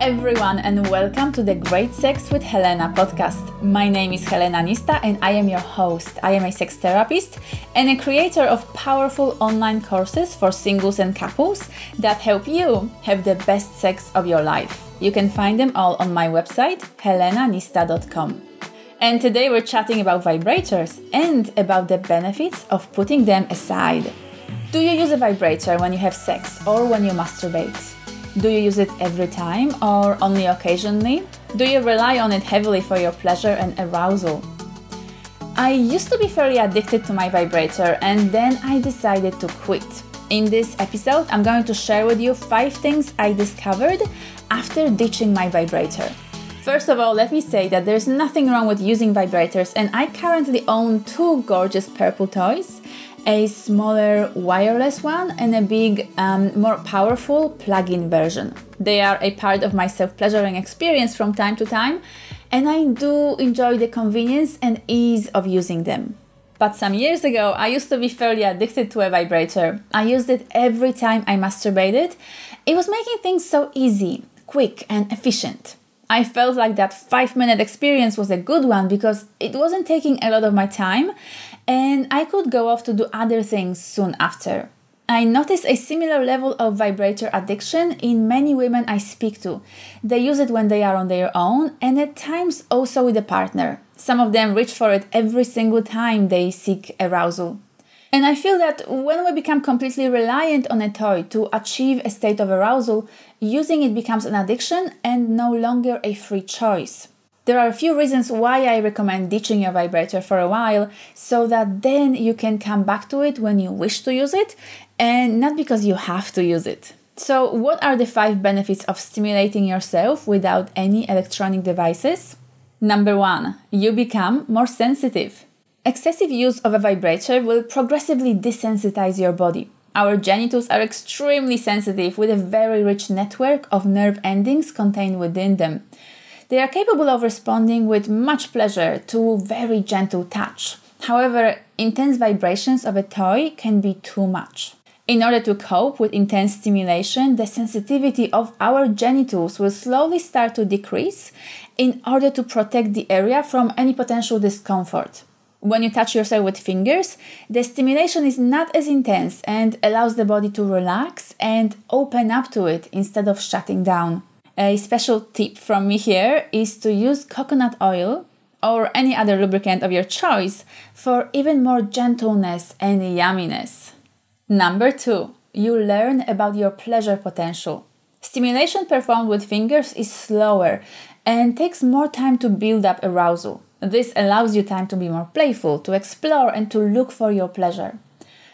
Everyone, and welcome to the Great Sex with Helena podcast. My name is Helena Nista, and I am your host. I am a sex therapist and a creator of powerful online courses for singles and couples that help you have the best sex of your life. You can find them all on my website, helenanista.com. And today we're chatting about vibrators and about the benefits of putting them aside. Do you use a vibrator when you have sex or when you masturbate? Do you use it every time or only occasionally? Do you rely on it heavily for your pleasure and arousal? I used to be fairly addicted to my vibrator and then I decided to quit. In this episode, I'm going to share with you five things I discovered after ditching my vibrator. First of all, let me say that there's nothing wrong with using vibrators, and I currently own two gorgeous purple toys a smaller wireless one and a big, um, more powerful plug in version. They are a part of my self pleasuring experience from time to time, and I do enjoy the convenience and ease of using them. But some years ago, I used to be fairly addicted to a vibrator. I used it every time I masturbated. It was making things so easy, quick, and efficient. I felt like that five minute experience was a good one because it wasn't taking a lot of my time and I could go off to do other things soon after. I notice a similar level of vibrator addiction in many women I speak to. They use it when they are on their own and at times also with a partner. Some of them reach for it every single time they seek arousal. And I feel that when we become completely reliant on a toy to achieve a state of arousal, using it becomes an addiction and no longer a free choice. There are a few reasons why I recommend ditching your vibrator for a while so that then you can come back to it when you wish to use it and not because you have to use it. So, what are the five benefits of stimulating yourself without any electronic devices? Number one, you become more sensitive. Excessive use of a vibrator will progressively desensitize your body. Our genitals are extremely sensitive with a very rich network of nerve endings contained within them. They are capable of responding with much pleasure to very gentle touch. However, intense vibrations of a toy can be too much. In order to cope with intense stimulation, the sensitivity of our genitals will slowly start to decrease in order to protect the area from any potential discomfort. When you touch yourself with fingers, the stimulation is not as intense and allows the body to relax and open up to it instead of shutting down. A special tip from me here is to use coconut oil or any other lubricant of your choice for even more gentleness and yumminess. Number two, you learn about your pleasure potential. Stimulation performed with fingers is slower and takes more time to build up arousal. This allows you time to be more playful, to explore, and to look for your pleasure.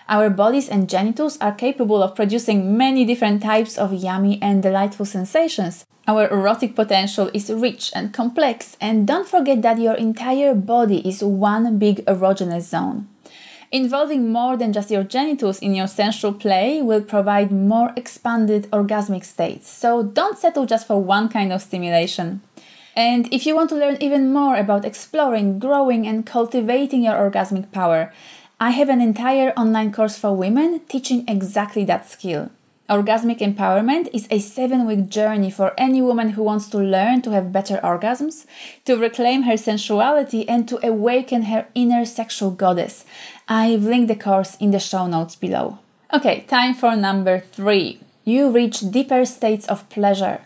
Our bodies and genitals are capable of producing many different types of yummy and delightful sensations. Our erotic potential is rich and complex, and don't forget that your entire body is one big erogenous zone. Involving more than just your genitals in your sensual play will provide more expanded orgasmic states, so don't settle just for one kind of stimulation. And if you want to learn even more about exploring, growing, and cultivating your orgasmic power, I have an entire online course for women teaching exactly that skill. Orgasmic empowerment is a seven week journey for any woman who wants to learn to have better orgasms, to reclaim her sensuality, and to awaken her inner sexual goddess. I've linked the course in the show notes below. Okay, time for number three. You reach deeper states of pleasure.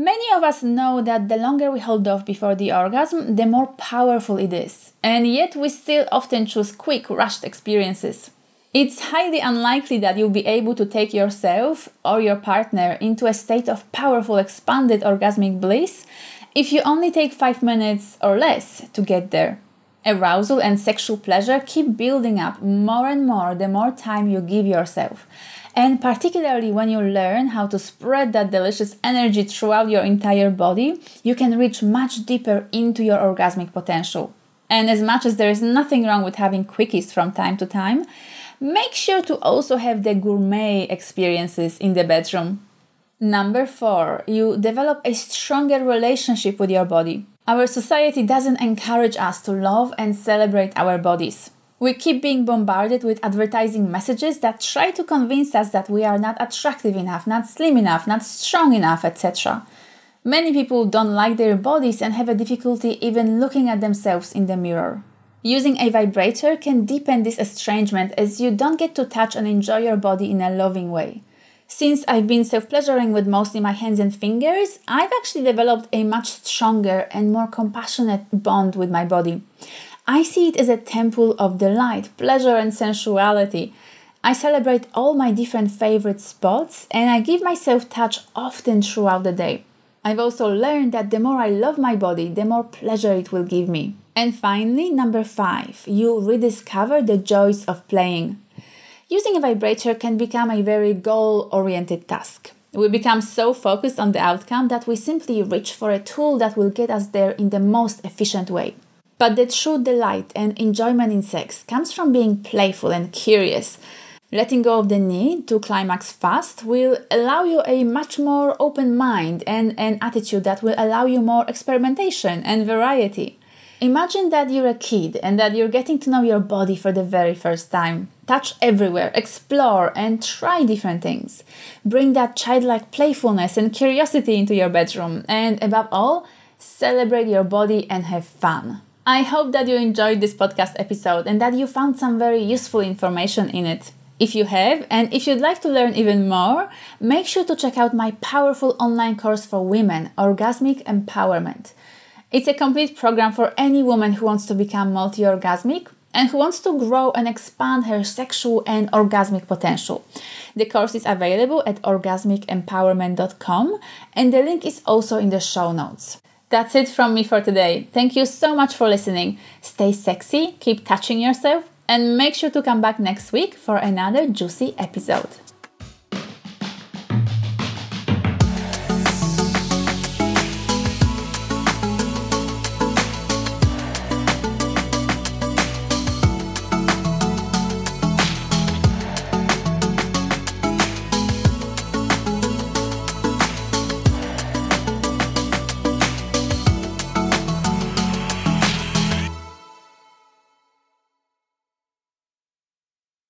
Many of us know that the longer we hold off before the orgasm, the more powerful it is, and yet we still often choose quick, rushed experiences. It's highly unlikely that you'll be able to take yourself or your partner into a state of powerful, expanded orgasmic bliss if you only take 5 minutes or less to get there. Arousal and sexual pleasure keep building up more and more the more time you give yourself. And particularly when you learn how to spread that delicious energy throughout your entire body, you can reach much deeper into your orgasmic potential. And as much as there is nothing wrong with having quickies from time to time, make sure to also have the gourmet experiences in the bedroom. Number four, you develop a stronger relationship with your body. Our society doesn't encourage us to love and celebrate our bodies. We keep being bombarded with advertising messages that try to convince us that we are not attractive enough, not slim enough, not strong enough, etc. Many people don't like their bodies and have a difficulty even looking at themselves in the mirror. Using a vibrator can deepen this estrangement as you don't get to touch and enjoy your body in a loving way. Since I've been self pleasuring with mostly my hands and fingers, I've actually developed a much stronger and more compassionate bond with my body. I see it as a temple of delight, pleasure, and sensuality. I celebrate all my different favorite spots and I give myself touch often throughout the day. I've also learned that the more I love my body, the more pleasure it will give me. And finally, number five, you rediscover the joys of playing. Using a vibrator can become a very goal oriented task. We become so focused on the outcome that we simply reach for a tool that will get us there in the most efficient way. But the true delight and enjoyment in sex comes from being playful and curious. Letting go of the need to climax fast will allow you a much more open mind and an attitude that will allow you more experimentation and variety. Imagine that you're a kid and that you're getting to know your body for the very first time. Touch everywhere, explore, and try different things. Bring that childlike playfulness and curiosity into your bedroom, and above all, celebrate your body and have fun. I hope that you enjoyed this podcast episode and that you found some very useful information in it. If you have, and if you'd like to learn even more, make sure to check out my powerful online course for women, Orgasmic Empowerment. It's a complete program for any woman who wants to become multi orgasmic and who wants to grow and expand her sexual and orgasmic potential. The course is available at orgasmicempowerment.com and the link is also in the show notes. That's it from me for today. Thank you so much for listening. Stay sexy, keep touching yourself, and make sure to come back next week for another juicy episode.